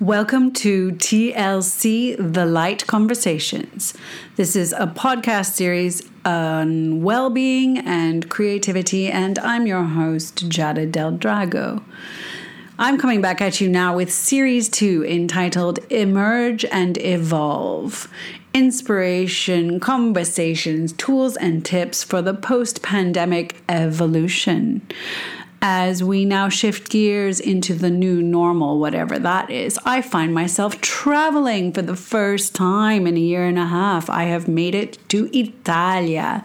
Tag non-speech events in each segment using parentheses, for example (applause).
Welcome to TLC The Light Conversations. This is a podcast series on well being and creativity, and I'm your host, Jada Del Drago. I'm coming back at you now with series two entitled Emerge and Evolve Inspiration, Conversations, Tools, and Tips for the Post Pandemic Evolution as we now shift gears into the new normal, whatever that is, I find myself traveling for the first time in a year and a half. I have made it to Italia.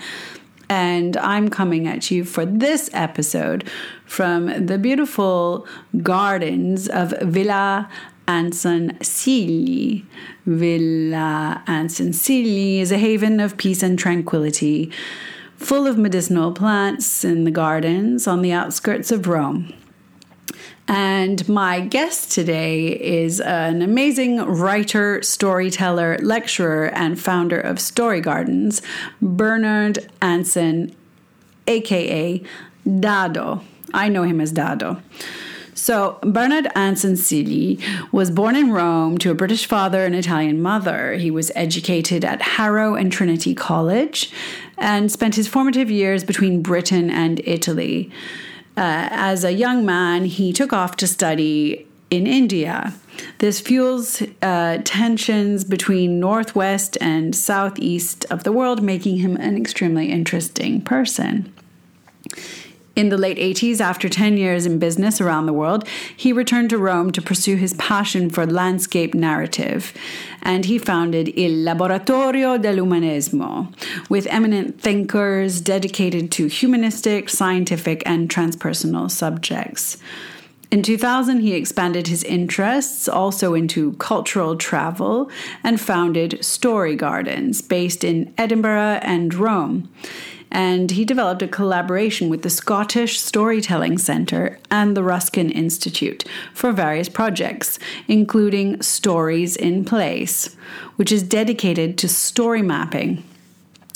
And I'm coming at you for this episode from the beautiful gardens of Villa Anson Sigli. Villa Anson Sigli is a haven of peace and tranquility full of medicinal plants in the gardens on the outskirts of Rome. And my guest today is an amazing writer, storyteller, lecturer, and founder of Story Gardens, Bernard Anson, aka Dado. I know him as Dado. So, Bernard Anson Sigli was born in Rome to a British father and Italian mother. He was educated at Harrow and Trinity College and spent his formative years between Britain and Italy. Uh, as a young man, he took off to study in India. This fuels uh, tensions between northwest and southeast of the world, making him an extremely interesting person. In the late 80s, after 10 years in business around the world, he returned to Rome to pursue his passion for landscape narrative. And he founded Il Laboratorio dell'Umanesimo, with eminent thinkers dedicated to humanistic, scientific, and transpersonal subjects. In 2000, he expanded his interests also into cultural travel and founded Story Gardens, based in Edinburgh and Rome and he developed a collaboration with the Scottish Storytelling Centre and the Ruskin Institute for various projects, including Stories in Place, which is dedicated to story mapping.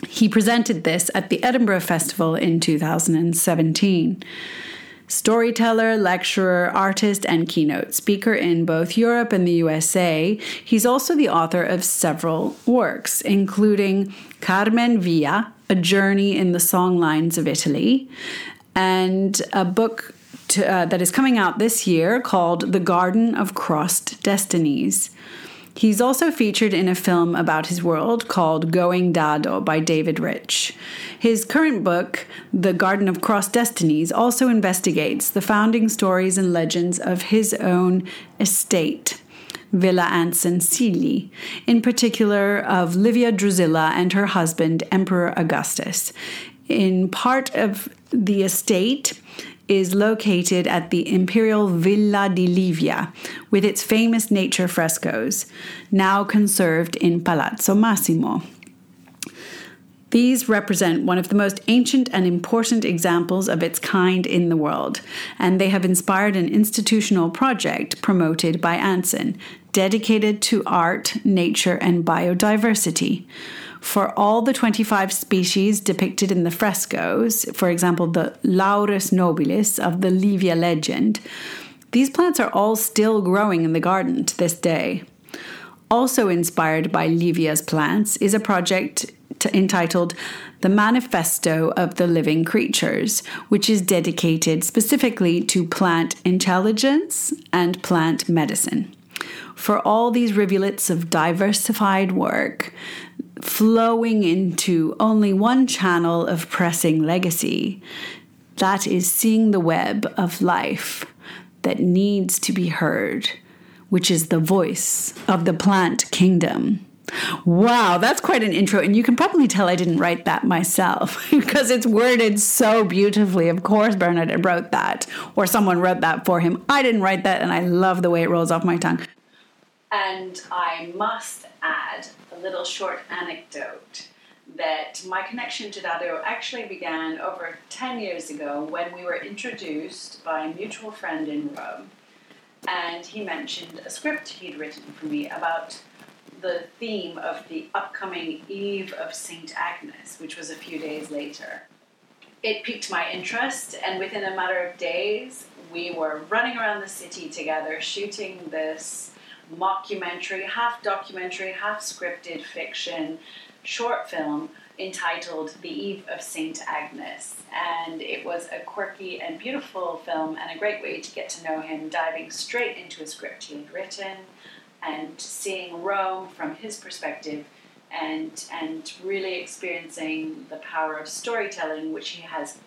He presented this at the Edinburgh Festival in 2017 storyteller, lecturer, artist, and keynote speaker in both Europe and the USA. He's also the author of several works, including Carmen Via, a journey in the songlines of Italy, and a book to, uh, that is coming out this year called The Garden of Crossed Destinies. He's also featured in a film about his world called Going Dado by David Rich. His current book, The Garden of Cross Destinies, also investigates the founding stories and legends of his own estate. Villa Anson in particular of Livia Drusilla and her husband, Emperor Augustus. In part of the estate is located at the Imperial Villa di Livia, with its famous nature frescoes, now conserved in Palazzo Massimo. These represent one of the most ancient and important examples of its kind in the world, and they have inspired an institutional project promoted by Anson, dedicated to art, nature, and biodiversity. For all the 25 species depicted in the frescoes, for example, the Laurus nobilis of the Livia legend, these plants are all still growing in the garden to this day. Also inspired by Livia's plants is a project entitled The Manifesto of the Living Creatures, which is dedicated specifically to plant intelligence and plant medicine. For all these rivulets of diversified work, flowing into only one channel of pressing legacy, that is seeing the web of life that needs to be heard, which is the voice of the plant kingdom. Wow, that's quite an intro. And you can probably tell I didn't write that myself (laughs) because it's worded so beautifully. Of course, Bernard wrote that, or someone wrote that for him. I didn't write that, and I love the way it rolls off my tongue. And I must add a little short anecdote that my connection to Dado actually began over 10 years ago when we were introduced by a mutual friend in Rome. And he mentioned a script he'd written for me about the theme of the upcoming Eve of St. Agnes, which was a few days later. It piqued my interest, and within a matter of days, we were running around the city together shooting this mockumentary, half documentary, half scripted fiction short film entitled The Eve of St. Agnes. And it was a quirky and beautiful film and a great way to get to know him, diving straight into a script he had written and seeing Rome from his perspective and, and really experiencing the power of storytelling, which he has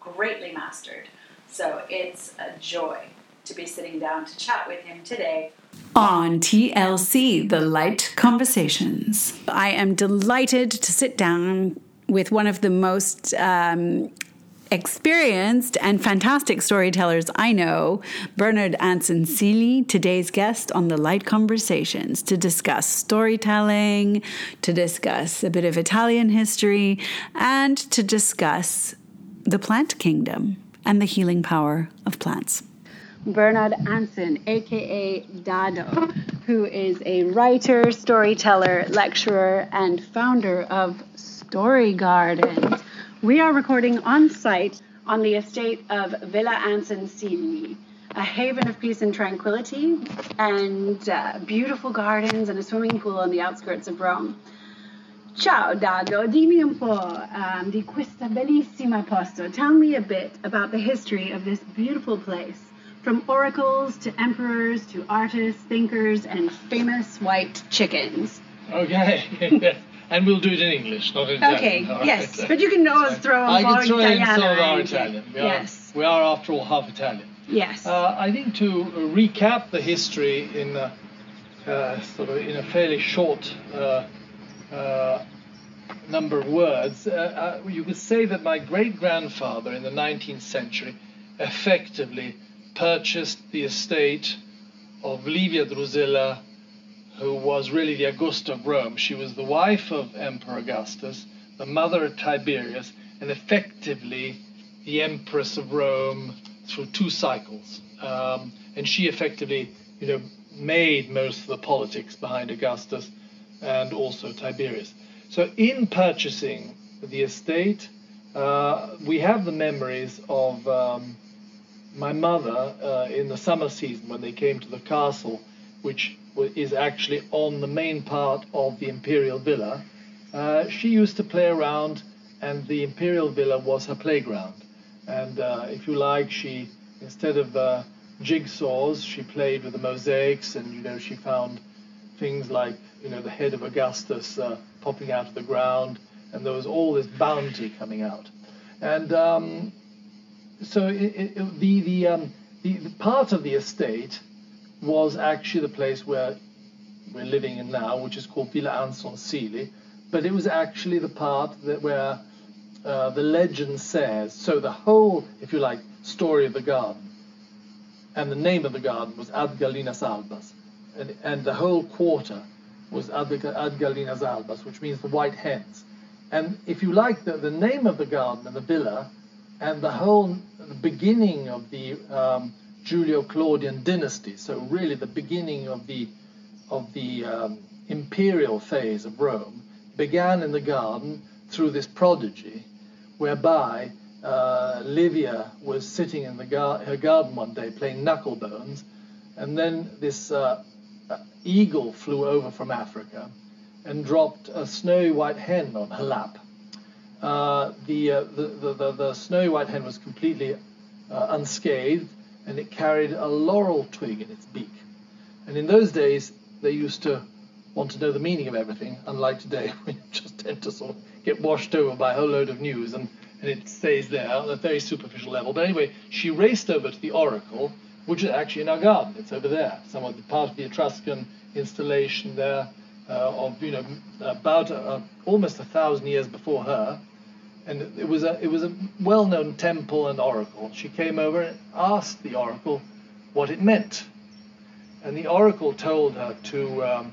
greatly mastered. So it's a joy to be sitting down to chat with him today on TLC, The Light Conversations. I am delighted to sit down with one of the most um, experienced and fantastic storytellers I know, Bernard Anson-Seely, today's guest on The Light Conversations, to discuss storytelling, to discuss a bit of Italian history, and to discuss the plant kingdom and the healing power of plants. Bernard Anson, aka Dado, who is a writer, storyteller, lecturer, and founder of Story Gardens. We are recording on site on the estate of Villa Anson-Seely, a haven of peace and tranquility, and uh, beautiful gardens and a swimming pool on the outskirts of Rome. Ciao Dado, dimmi un po' um, di questa bellissima posto. Tell me a bit about the history of this beautiful place from oracles to emperors to artists, thinkers, and famous white chickens. Okay. (laughs) and we'll do it in English, not in Italian. Okay, right. yes. But you can always throw I can throw in some of our Italian. We yes. Are, we are, after all, half Italian. Yes. Uh, I think to recap the history in a, uh, sort of in a fairly short uh, uh number of words, uh, uh, you could say that my great grandfather in the 19th century effectively purchased the estate of Livia Drusilla, who was really the Augusta of Rome. She was the wife of Emperor Augustus, the mother of Tiberius, and effectively the Empress of Rome through two cycles. Um, and she effectively, you know, made most of the politics behind Augustus and also Tiberius. So in purchasing the estate, uh, we have the memories of um, my mother, uh, in the summer season, when they came to the castle, which is actually on the main part of the imperial villa, uh, she used to play around, and the imperial villa was her playground. And uh, if you like, she instead of uh, jigsaws, she played with the mosaics, and you know she found things like you know the head of Augustus uh, popping out of the ground, and there was all this bounty coming out. And um, so it, it, the the, um, the, the part of the estate was actually the place where we're living in now, which is called Villa Anson-Seely, but it was actually the part that where uh, the legend says. So the whole, if you like, story of the garden, and the name of the garden was Ad Gallinas Albas, and, and the whole quarter was Ad, Ad Gallinas Albas, which means the white hens. And if you like, the, the name of the garden and the villa and the whole beginning of the um, Julio-Claudian dynasty, so really the beginning of the of the um, imperial phase of Rome, began in the garden through this prodigy, whereby uh, Livia was sitting in the gar- her garden one day playing knucklebones, and then this uh, eagle flew over from Africa and dropped a snowy white hen on her lap. Uh, the, uh, the, the, the, the, snowy white hen was completely uh, unscathed and it carried a laurel twig in its beak. And in those days, they used to want to know the meaning of everything, unlike today, (laughs) when you just tend to sort of get washed over by a whole load of news and, and it stays there on a very superficial level. But anyway, she raced over to the oracle, which is actually in our garden. It's over there, somewhat part of the Etruscan installation there of, you know, about uh, almost a thousand years before her. And it was a it was a well-known temple and oracle. She came over and asked the oracle what it meant, and the oracle told her to um,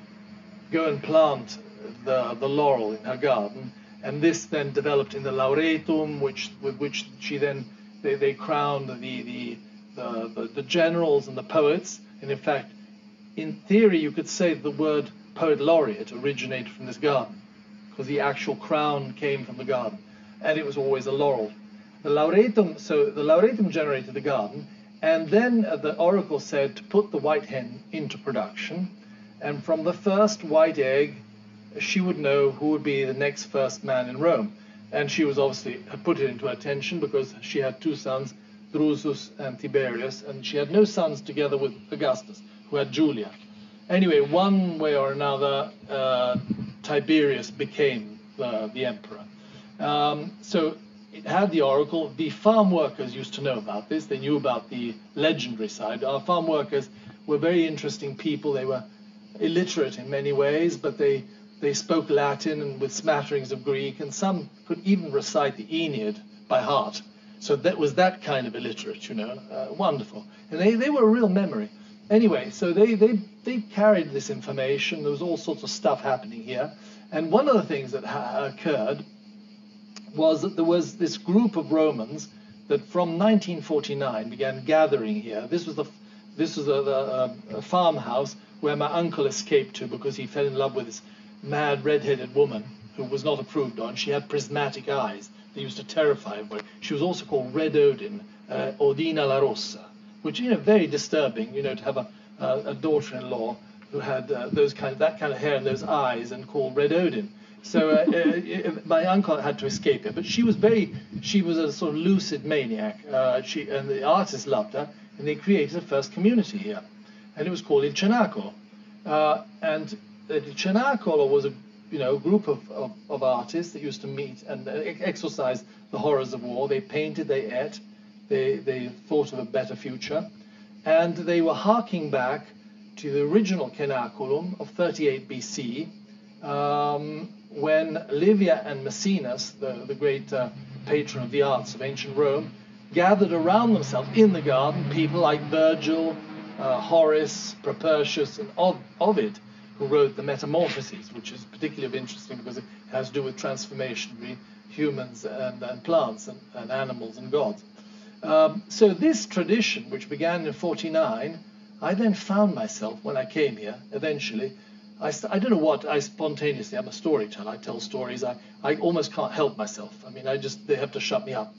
go and plant the the laurel in her garden, and this then developed in the lauretum, which with which she then they, they crowned the the, the the the generals and the poets, and in fact, in theory, you could say the word poet laureate originated from this garden, because the actual crown came from the garden and it was always a laurel. The lauretum, so the lauretum generated the garden, and then uh, the oracle said to put the white hen into production, and from the first white egg, she would know who would be the next first man in Rome. And she was obviously put it into attention because she had two sons, Drusus and Tiberius, and she had no sons together with Augustus, who had Julia. Anyway, one way or another, uh, Tiberius became the, the emperor. Um, so it had the oracle. The farm workers used to know about this. They knew about the legendary side. Our farm workers were very interesting people. They were illiterate in many ways, but they they spoke Latin and with smatterings of Greek, and some could even recite the Aeneid by heart. So that was that kind of illiterate, you know, uh, wonderful. And they, they were a real memory. Anyway, so they, they, they carried this information. There was all sorts of stuff happening here. And one of the things that ha- occurred was that there was this group of Romans that from 1949 began gathering here. This was the this was a, a, a farmhouse where my uncle escaped to because he fell in love with this mad red-headed woman who was not approved on. She had prismatic eyes. They used to terrify everybody. She was also called Red Odin, uh, Odina la Rossa, which you know very disturbing. You know to have a, a daughter-in-law who had uh, those kind of, that kind of hair and those eyes and called Red Odin. So uh, uh, (laughs) my uncle had to escape her, but she was very, she was a sort of lucid maniac. Uh, she and the artists loved her, and they created the first community here, and it was called Il Cenacolo. Uh, and the Cenacolo was a you know group of, of, of, artists that used to meet and exercise the horrors of war. They painted, they ate, they they thought of a better future, and they were harking back to the original Cenaculum of 38 BC. Um, when Livia and Maecenas, the, the great uh, patron of the arts of ancient Rome, gathered around themselves in the garden people like Virgil, uh, Horace, Propertius, and Ovid, who wrote the Metamorphoses, which is particularly interesting because it has to do with transformation between humans and, and plants and, and, animals and gods. Um, so this tradition, which began in 49, I then found myself when I came here, eventually, I, I don't know what I spontaneously I'm a storyteller I tell stories I, I almost can't help myself. I mean I just they have to shut me up.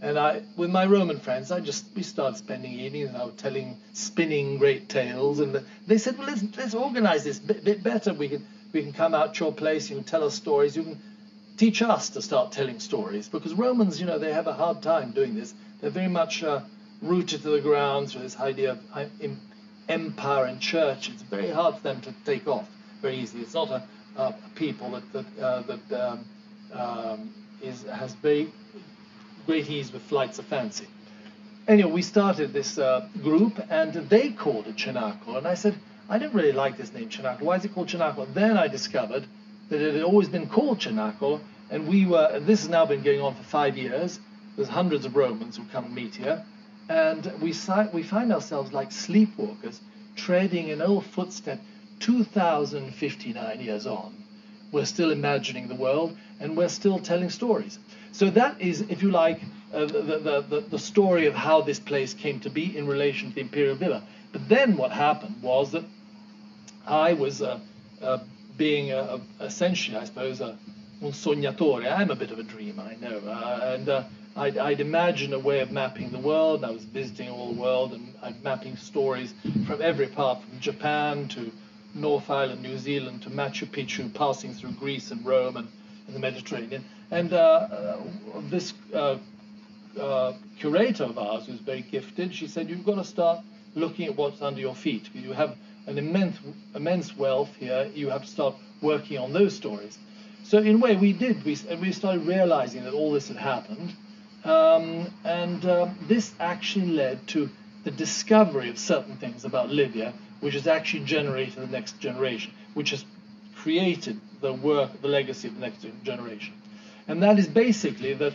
And I with my Roman friends I just we started spending evenings and I was telling spinning great tales and they said well let's let's organize this bit, bit better. We can we can come out to your place you can tell us stories you can teach us to start telling stories. Because Romans you know they have a hard time doing this they're very much uh, rooted to the ground through this idea of uh, empire and church it's very hard for them to take off very easily. It's not a, a people that that, uh, that um, um, is, has very great ease with flights of fancy. Anyway, we started this uh, group, and they called it Cenacolo, and I said, I didn't really like this name Cenacolo. Why is it called Cenacolo? Then I discovered that it had always been called Cenacolo, and we were. And this has now been going on for five years. There's hundreds of Romans who come and meet here, and we we find ourselves like sleepwalkers, treading in old footstep 2059 years on, we're still imagining the world and we're still telling stories. So that is, if you like, uh, the, the, the, story of how this place came to be in relation to the imperial villa. But then what happened was that I was uh, uh, being essentially, I suppose, a un sognatore. I'm a bit of a dreamer, I know. Uh, and uh, I'd, I'd imagine a way of mapping the world. I was visiting all the world and I'm mapping stories from every part, from Japan to North Island, New Zealand, to Machu Picchu, passing through Greece and Rome and, and the Mediterranean. And uh, uh, this uh, uh, curator of ours, who's very gifted, she said, You've got to start looking at what's under your feet. You have an immense, immense wealth here. You have to start working on those stories. So, in a way, we did. We, we started realizing that all this had happened. Um, and um, this actually led to the discovery of certain things about Livia which has actually generated the next generation, which has created the work, the legacy of the next generation. And that is basically that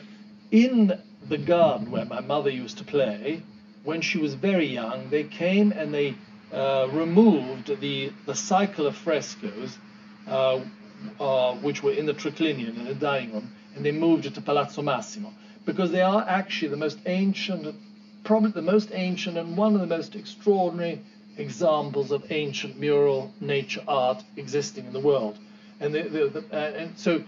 in the garden where my mother used to play, when she was very young, they came and they uh, removed the, the cycle of frescoes, uh, uh, which were in the triclinium, in the dining room, and they moved it to Palazzo Massimo, because they are actually the most ancient, probably the most ancient and one of the most extraordinary examples of ancient mural nature art existing in the world. And, the, the, the, uh, and so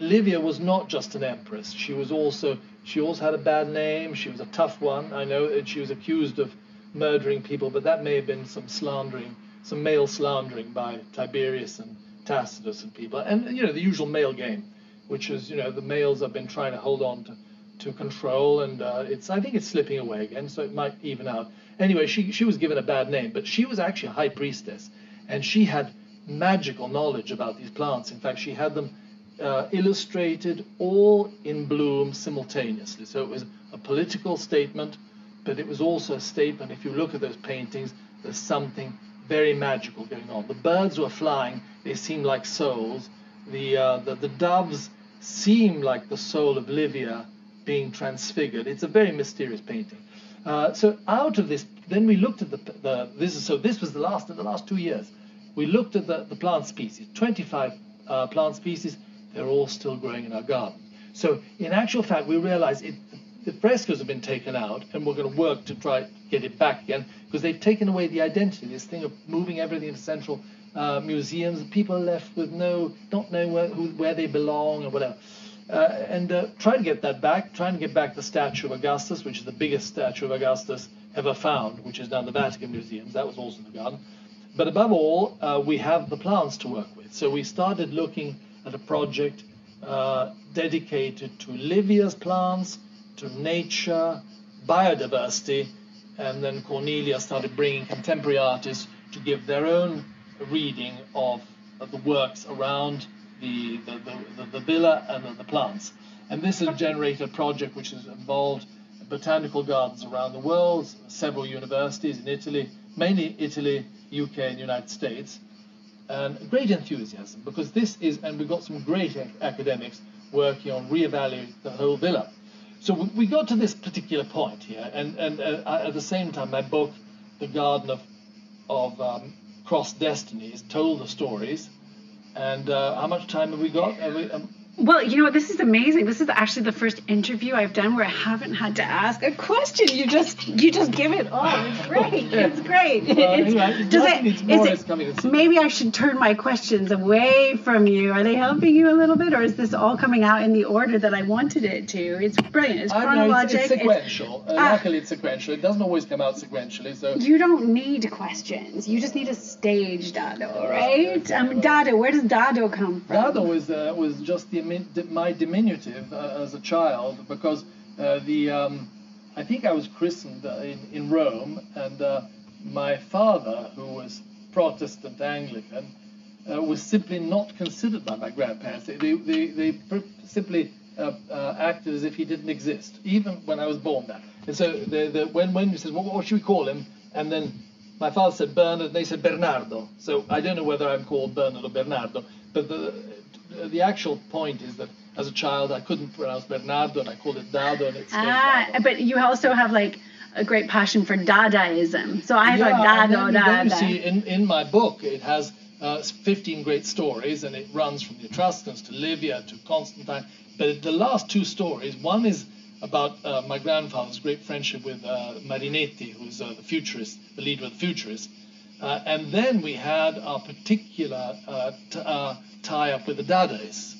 Livia was not just an empress. She was also she also had a bad name. She was a tough one. I know that she was accused of murdering people, but that may have been some slandering, some male slandering by Tiberius and Tacitus and people, and you know the usual male game, which is you know the males have been trying to hold on to, to control, and uh, it's I think it's slipping away again, so it might even out. Anyway, she she was given a bad name, but she was actually a high priestess, and she had magical knowledge about these plants. In fact, she had them uh, illustrated all in bloom simultaneously. So it was a political statement, but it was also a statement. If you look at those paintings, there's something very magical going on. The birds were flying; they seemed like souls. The uh, the, the doves seem like the soul of Livia being transfigured. It's a very mysterious painting. Uh, so out of this, then we looked at the, the this is so this was the last in the last two years. We looked at the, the plant species, 25 uh, plant species. They're all still growing in our garden. So in actual fact, we realized it, the frescoes have been taken out, and we're going to work to try get it back again because they've taken away the identity. This thing of moving everything to central uh, museums, people are left with no, not knowing where, who, where they belong or whatever. Uh, and uh, try to get that back, trying to get back the statue of Augustus, which is the biggest statue of Augustus ever found, which is now in the Vatican Museums. That was also in the garden. But above all, uh, we have the plants to work with. So we started looking at a project uh, dedicated to Livia's plants, to nature, biodiversity, and then Cornelia started bringing contemporary artists to give their own reading of, of the works around the, the, the, the villa and the, plants. And this has generated a project which has involved botanical gardens around the world, several universities in Italy, mainly Italy, UK, and United States, and great enthusiasm because this is, and we've got some great academics working on reevaluating the whole villa. So we, we got to this particular point here, and, and uh, at the same time, my book, The Garden of, of um, Cross Destinies, told the stories and uh, how much time have we got? We, um, well, you know what? This is amazing. This is actually the first interview I've done where I haven't had to ask a question. You just you just give it all. It's great. It's great. it's, does it, is it, maybe I should turn my questions away from you. Are they helping you a little bit, or is this all coming out in the order that I wanted it to? It's brilliant. It's chronological. It's, it's, sequential. Uh, luckily, it's sequential. It doesn't always come out sequentially. So you don't need questions. You just need a stage, Dado, right? Um, Dado. Where does Dado come from? Dado was uh, was just the my diminutive uh, as a child because uh, the um, I think I was christened uh, in, in Rome, and uh, my father, who was Protestant Anglican, uh, was simply not considered by my grandparents. They, they, they simply acted as if he didn't exist, even when I was born there. And so the, the, when, when he says, well, what should we call him? And then my father said Bernard, and they said Bernardo. So I don't know whether I'm called Bernard or Bernardo, but the, the actual point is that as a child I couldn't pronounce Bernardo and I called it Dado and it stayed Ah, Dado. but you also have like a great passion for Dadaism. So I yeah, thought Dado, and then, Dada. Then you see, in, in my book, it has uh, 15 great stories and it runs from the Etruscans to Livia to Constantine. But the last two stories, one is about uh, my grandfather's great friendship with uh, Marinetti, who's uh, the futurist, the leader of the futurists. Uh, and then we had our particular uh, t- uh, tie up with the Dadaists.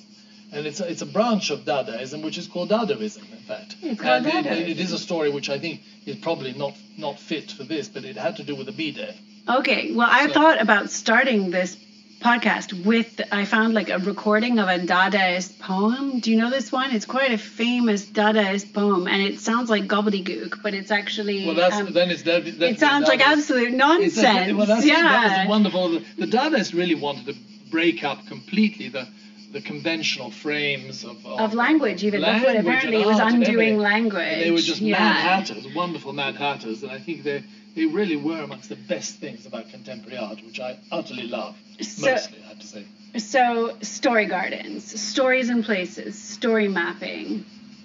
And it's a, it's a branch of Dadaism which is called Dadaism, in fact. It's called and it, it is a story which I think is probably not, not fit for this, but it had to do with the B-Day. Okay, well, I so, thought about starting this podcast with I found like a recording of a Dadaist poem. Do you know this one? It's quite a famous Dadaist poem, and it sounds like gobbledygook, but it's actually well. That's um, then it's that, it sounds like absolute nonsense. A, well, that's, yeah, that was wonderful. The, the Dadaists really wanted to break up completely the the conventional frames of, of, of language even language that's what apparently it was undoing language and they were just yeah. mad hatters wonderful mad hatters and i think they they really were amongst the best things about contemporary art which i utterly love so, mostly i have to say. So story gardens stories and places story mapping.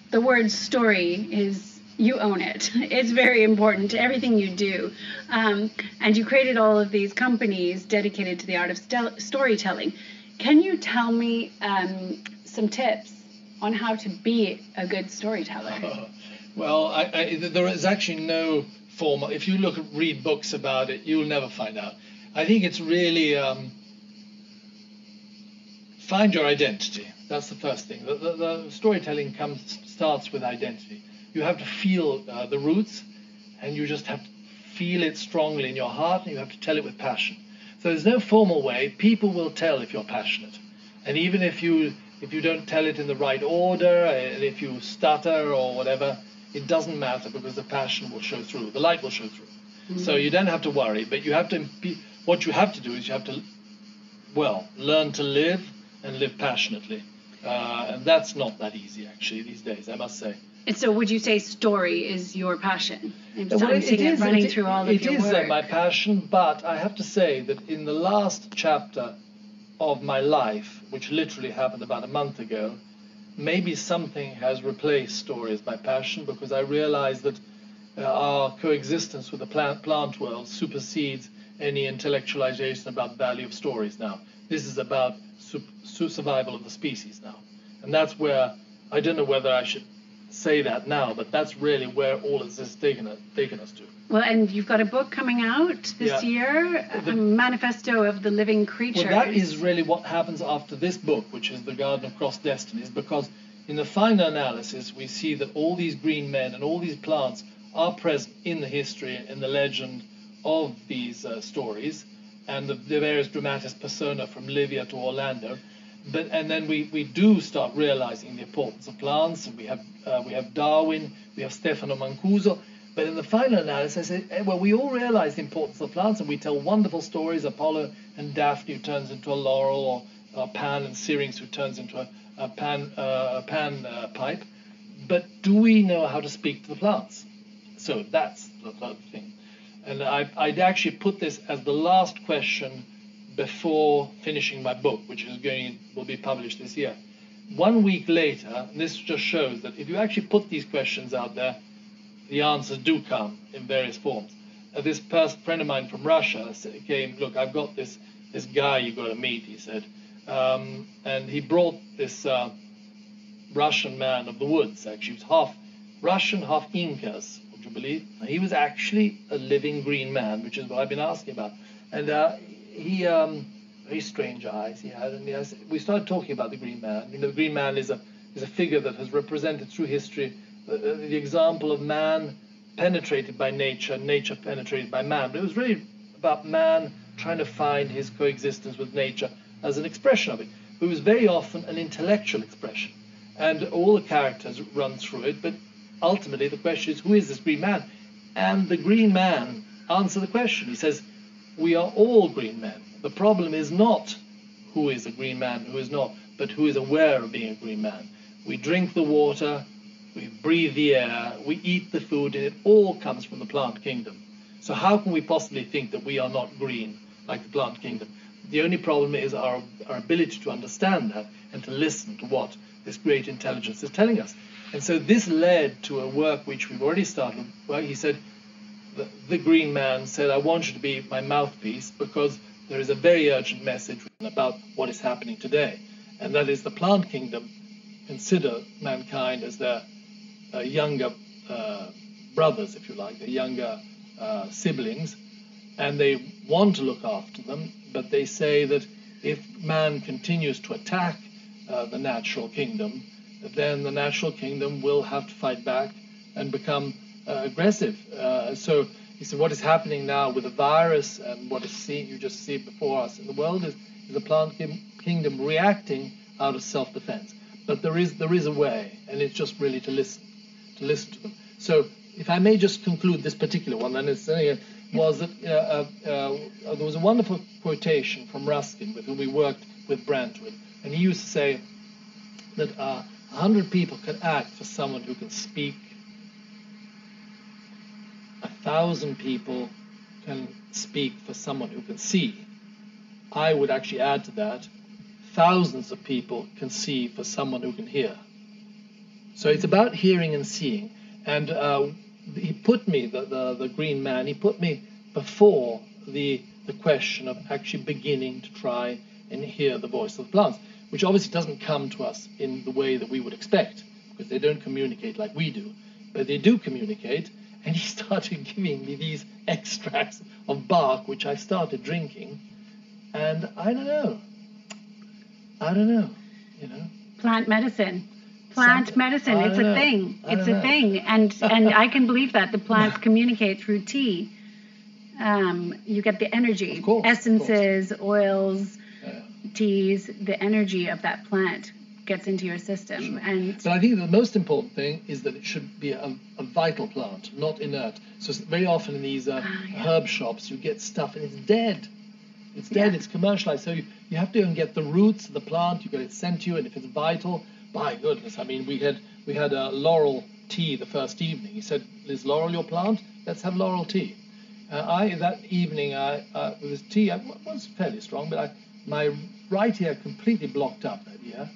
The word story is you own it. It's very important to everything you do. Um, and you created all of these companies dedicated to the art of st- storytelling. Can you tell me um, some tips on how to be a good storyteller? (laughs) well, I, I, there is actually no formal. If you look at read books about it, you'll never find out. I think it's really um, find your identity. That's the first thing. The, the, the, storytelling comes starts with identity. You have to feel uh, the roots, and you just have to feel it strongly in your heart and you have to tell it with passion. So there's no formal way. People will tell if you're passionate. And even if you if you don't tell it in the right order, and if you stutter or whatever, it doesn't matter because the passion will show through. The light will show through. Mm-hmm. So you don't have to worry, but you have to be, what you have to do is you have to well, learn to live and live passionately. Uh, and that's not that easy actually these days, I must say. And so, would you say story is your passion? well, it, it is running it, through all of it your is, uh, my passion, but I have to say that in the last chapter of my life, which literally happened about a month ago, maybe something has replaced story as my passion because I realized that uh, our coexistence with the plant, plant world supersedes any intellectualization about the value of stories now. This is about su- survival of the species now, and that's where I don't know whether I should say that now, but that's really where all of this has taken, us, taken us to. Well, and you've got a book coming out this yeah. year, the, manifesto of the living creatures. Well, that is really what happens after this book, which is The Garden of Cross Destinies, because in the final analysis, we see that all these green men and all these plants are present in the history, in the legend of these uh, stories, and the, the various dramatis persona from Livia to Orlando but and then we, we do start realizing the importance of plants. And we have uh, we have Darwin, we have Stefano Mancuso. But in the final analysis, eh, well, we all realize the importance of plants, and we tell wonderful stories. Apollo and Daphne who turns into a laurel, or Pan and Syrinx who turns into a, a pan uh, a pan uh, pipe. But do we know how to speak to the plants? So that's the, the thing. And I, I'd actually put this as the last question before finishing my book, which is going will be published this year. One week later, this just shows that if you actually put these questions out there, the answers do come in various forms. Uh, this past friend of mine from Russia came, look, I've got this this guy you've got to meet, he said, um, and he brought this uh, Russian man of the woods. Actually, he was half Russian, half Incas. Would you believe? He was actually a living green man, which is what I've been asking about. And uh, he um, very strange eyes he had, and he has, we started talking about the Green Man. You know, the Green Man is a is a figure that has represented through history uh, uh, the example of man penetrated by nature, nature penetrated by man. But it was really about man trying to find his coexistence with nature as an expression of it. But it was very often an intellectual expression, and all the characters run through it. But ultimately, the question is, who is this Green Man? And the Green Man answers the question. He says, we are all green men. The problem is not who is a green man, who is not, but who is aware of being a green man. We drink the water, we breathe the air, we eat the food, and it all comes from the plant kingdom. So how can we possibly think that we are not green like the plant kingdom? The only problem is our, our ability to understand that and to listen to what this great intelligence is telling us. And so this led to a work which we've already started, where he said, the, green man said, I want you to be my mouthpiece because there is a very urgent message about what is happening today. And that is the plant kingdom consider mankind as their uh, younger uh, brothers, if you like, their younger uh, siblings, and they want to look after them, but they say that if man continues to attack uh, the natural kingdom, then the natural kingdom will have to fight back and become aggressive. Uh, so he said, what is happening now with the virus and what is seen, you just see before us in the world is, is the plant kingdom reacting out of self-defense. But there is there is a way, and it's just really to listen, to listen to them. So if I may just conclude this particular one, then it's uh, was that uh, uh, uh, there was a wonderful quotation from Ruskin, with whom we worked with Brantwood, and he used to say that uh, a hundred people can act for someone who can speak thousand people can speak for someone who can see. I would actually add to that, thousands of people can see for someone who can hear. So it's about hearing and seeing. And uh, he put me, the, the, the green man, he put me before the, the question of actually beginning to try and hear the voice of the plants, which obviously doesn't come to us in the way that we would expect, because they don't communicate like we do. But they do communicate, and he started giving me these extracts of bark, which I started drinking. And I don't know. I don't know, you know. Plant medicine. Plant Something. medicine. It's a know. thing. It's a know. thing. And and (laughs) I can believe that the plants communicate through tea. um, you get the energy, course, essences, oils, Yeah. teas, the energy of that plant gets into your system. And But I think the most important thing is that it should be a, a vital plant, not inert. So very often in these uh, Ah, yeah. herb shops, you get stuff and it's dead. It's dead. Yeah. It's commercialized. So you, you have to go and get the roots of the plant. You get it sent to you, and if it's vital, by goodness, I mean, we had we had a laurel tea the first evening. He said, "Is laurel your plant? Let's have laurel tea." Uh, I that evening, I uh, it was tea. I was fairly strong, but I, my right ear completely blocked up that ear.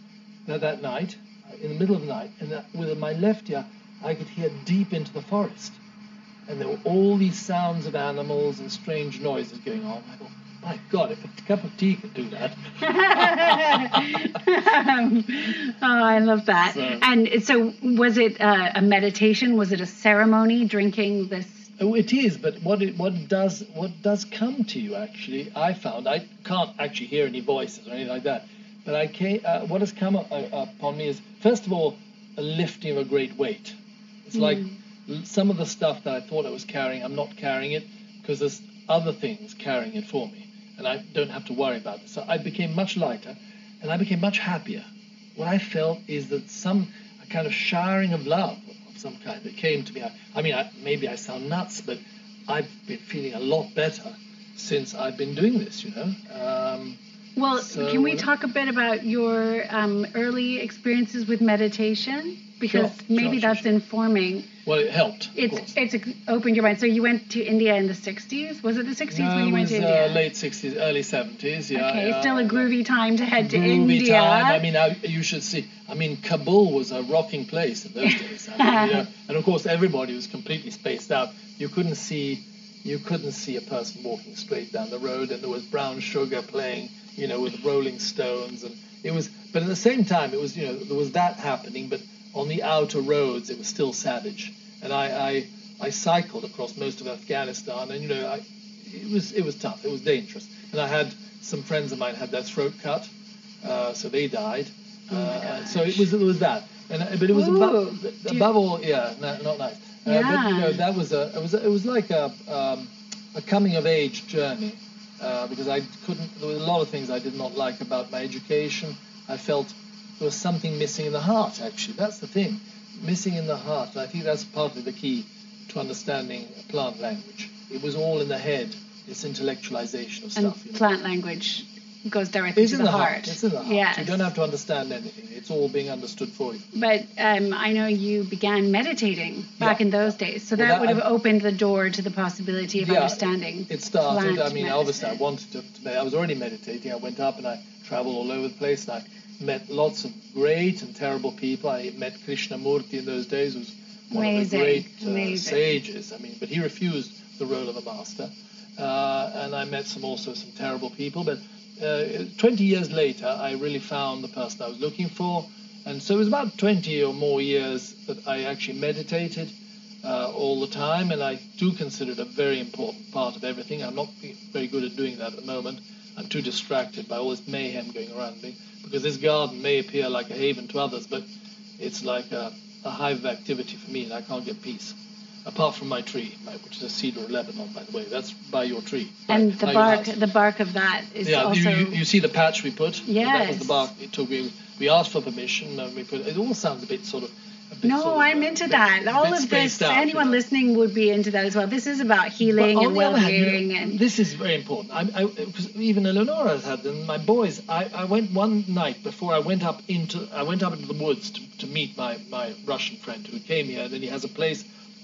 That, that night, in the middle of the night, and that, with my left ear, I could hear deep into the forest, and there were all these sounds of animals and strange noises going on. I thought, my God, if a cup of tea could do that, (laughs) oh, I love that. So- And so, was it uh, a meditation? Was it a ceremony? Drinking this? Oh, it is, but what it, what does what does come to you actually? I found I can't actually hear any voices or anything like that, but I came, uh, what has come up, uh, upon me is first of all a lifting of a great weight. It's like some of the stuff that I thought I was carrying, I'm not carrying it because there's other things carrying it for me, and I don't have to worry about it. So I became much lighter, and I became much happier. What I felt is that some a kind of showering of love of some kind that came to me. I, I mean, I, maybe I sound nuts, but I've been feeling a lot better since I've been doing this. You know. Um, Well, So can we talk a bit about your um, early experiences with meditation? Because Sure, maybe sure, that's sure. informing. well, it helped. It's it's opened your mind. So you went to India in the '60s. Was it the '60s no, when you went to India? uh, late '60s, early '70s. Yeah. okay, yeah, still a groovy time to head to groovy India. time. I mean, I, you should see. I mean, Kabul was a rocking place in those (laughs) days. I mean, you know, and of course, everybody was completely spaced out. You couldn't see, you couldn't see a person walking straight down the road, and there was Brown Sugar playing, you know, with Rolling Stones, and it was. But at the same time, it was, you know, there was that happening, but on the outer roads, it was still savage. And I, I, I cycled across most of Afghanistan, and you know, I, it was, it was tough. It was dangerous. And I had some friends of mine had their throat cut, uh, so they died. Oh uh, so it was, it was that. And uh, but it was Ooh, above, do you- all, yeah, no, not nice. Uh, But you Yeah. know, that was a, it was, it was like a, um, a coming of age journey. Uh, because I couldn't, there were a lot of things I did not like about my education. I felt there was something missing in the heart, actually. That's the thing, missing in the heart. And I think that's partly the key to understanding plant language. It was all in the head, this intellectualization of and stuff. you know. plant language goes directly It's to in the, the heart. It's in the heart. Yes. You don't have to understand anything. It's all being understood for you. But um, I know you began meditating back Yeah. in those days, so Well, that, that- would have I- opened the door to the possibility of Yeah, understanding. It started. plant I mean, obviously, I wanted to, to. I was already meditating. I went up and I traveled all over the place, and I met lots of great and terrible people. I met Krishnamurti in those days, who was one Amazing, of the great uh, sages. I mean, but he refused the role of a master. Uh, and I met some also some terrible people. But uh, 20 years later, I really found the person I was looking for. And so it was about 20 or more years that I actually meditated uh, all the time, and I do consider it a very important part of everything. I'm not very good at doing that at the moment. I'm too distracted by all this mayhem going around me because this garden may appear like a haven to others, but it's like a, a hive of activity for me, and I can't get peace. Apart from my tree, which is a cedar of Lebanon, by the way. That's by your tree. and the bark, the bark of that is Yeah, also. you, you, you see the patch we put? That was the bark it took. We, we asked for permission, and we put. It all sounds a bit sort of. Bit no, sort of, I'm uh, into bit- that. All of this, out, you anyone know. listening would be into that as well. This is about healing and the other hand, you know, well-being, and this is very important. I, I, because even Eleonora has had them. My boys. I, I went one night before I went up into I went up into the woods to, to meet my, my Russian friend who came here. And then he has a place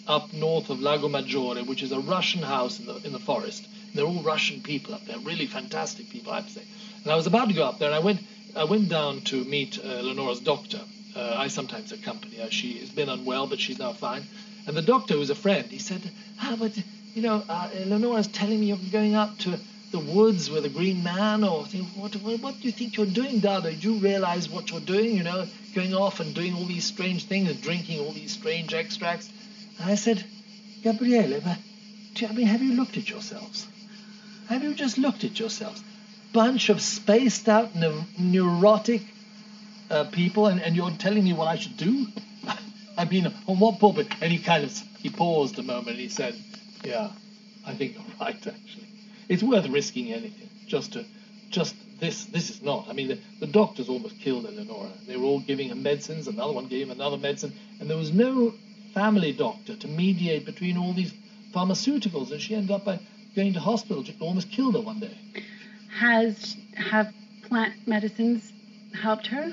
up north of Lago Maggiore, which is a Russian house in the in the forest. And they're all Russian people up there, really fantastic people, I have to say. And I was about to go up there, and I went I went down to meet uh, Eleonora's doctor. Uh, I sometimes accompany her. She has been unwell, but she's now fine. And the doctor, who's a friend, he said, "Ah, but you know, uh, Eleonora's telling me you're going up to the woods with a green man, or what, what, what do you think you're doing, Dada? Do you realize what you're doing? You know, going off and doing all these strange things and drinking all these strange extracts." I said, Gabriele, but do you, I mean, have you looked at yourselves? Have you just looked at yourselves? Bunch of spaced out, neu- neurotic uh, people, and, and you're telling me what I should do? (laughs) I mean, on what pulpit? And he kind of he paused a moment and he said, "Yeah, I think you're (laughs) right. Actually, it's worth risking anything just to just this. This is not. I mean, the, the doctors almost killed Eleonora. They were all giving her medicines. Another one gave him another medicine, and there was no family doctor to mediate between all these pharmaceuticals, and she ended up by going to hospital. It almost killed her one day. Has have plant medicines helped her?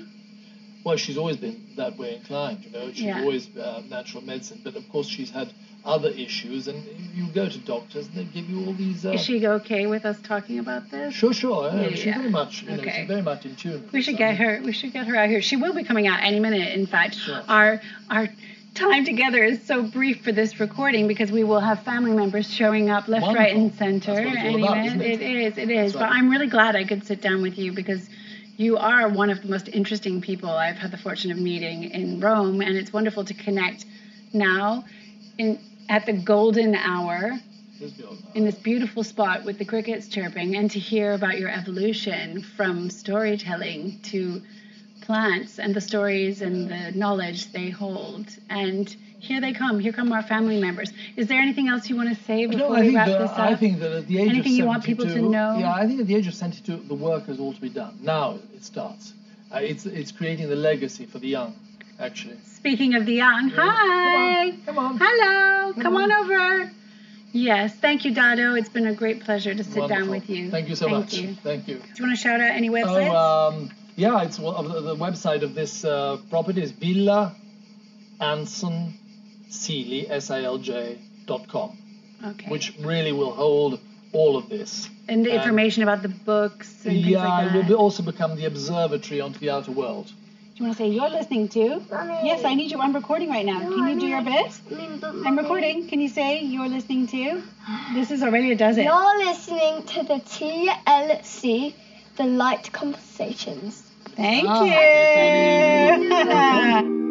Well, she's always been that way inclined. You know, she's yeah. always uh, natural medicine, but of course she's had other issues, and you go to doctors and they give you all these. Uh, Is she okay with us talking about this? Sure, sure. Yeah, she's very much, you know, okay. she's very much in tune. We should get her. We should get her out here. She will be coming out any minute. In fact, sure. our our time together is so brief for this recording because we will have family members showing up left, Wonderful. right, and center. Minute. It? it is. It is. But I'm really glad I could sit down with you because you are one of the most interesting people I've had the fortune of meeting in Rome, and it's wonderful to connect now in at the golden hour in this beautiful spot with the crickets chirping and to hear about your evolution from storytelling to plants and the stories and the knowledge they hold. And here they come. Here come our family members. Is there anything else you want to say before no, we wrap that, this up? I think that at the age anything of 72, you want people to know? Yeah, I think at the age of 72, the work has all to be done. Now it starts. Uh, it's it's creating the legacy for the young, actually. Speaking of the young, yeah. hi. Come on. Come on. Hello. Come, come on. on. over. Yes, thank you, Dado. It's been a great pleasure to sit Wonderful. down with you. Thank you so thank much. You. Thank you. Do you want to shout out any websites? Oh, um, yeah, it's well, the, the website of this uh, property is Villa Anson Silj, S-I-L-J, dot com. Okay. Which really will hold all of this. And the information about the books and yeah, like it will be also become the observatory onto the outer world. Do you want to say you're listening to? Mommy. Yes, I need you. I'm recording right now. No, Can you do your bit? I'm recording. Can you say you're listening to? This is Aurelia does it. You're listening to the TLC, the Light Conversations. Thank Ah, you. (laughs)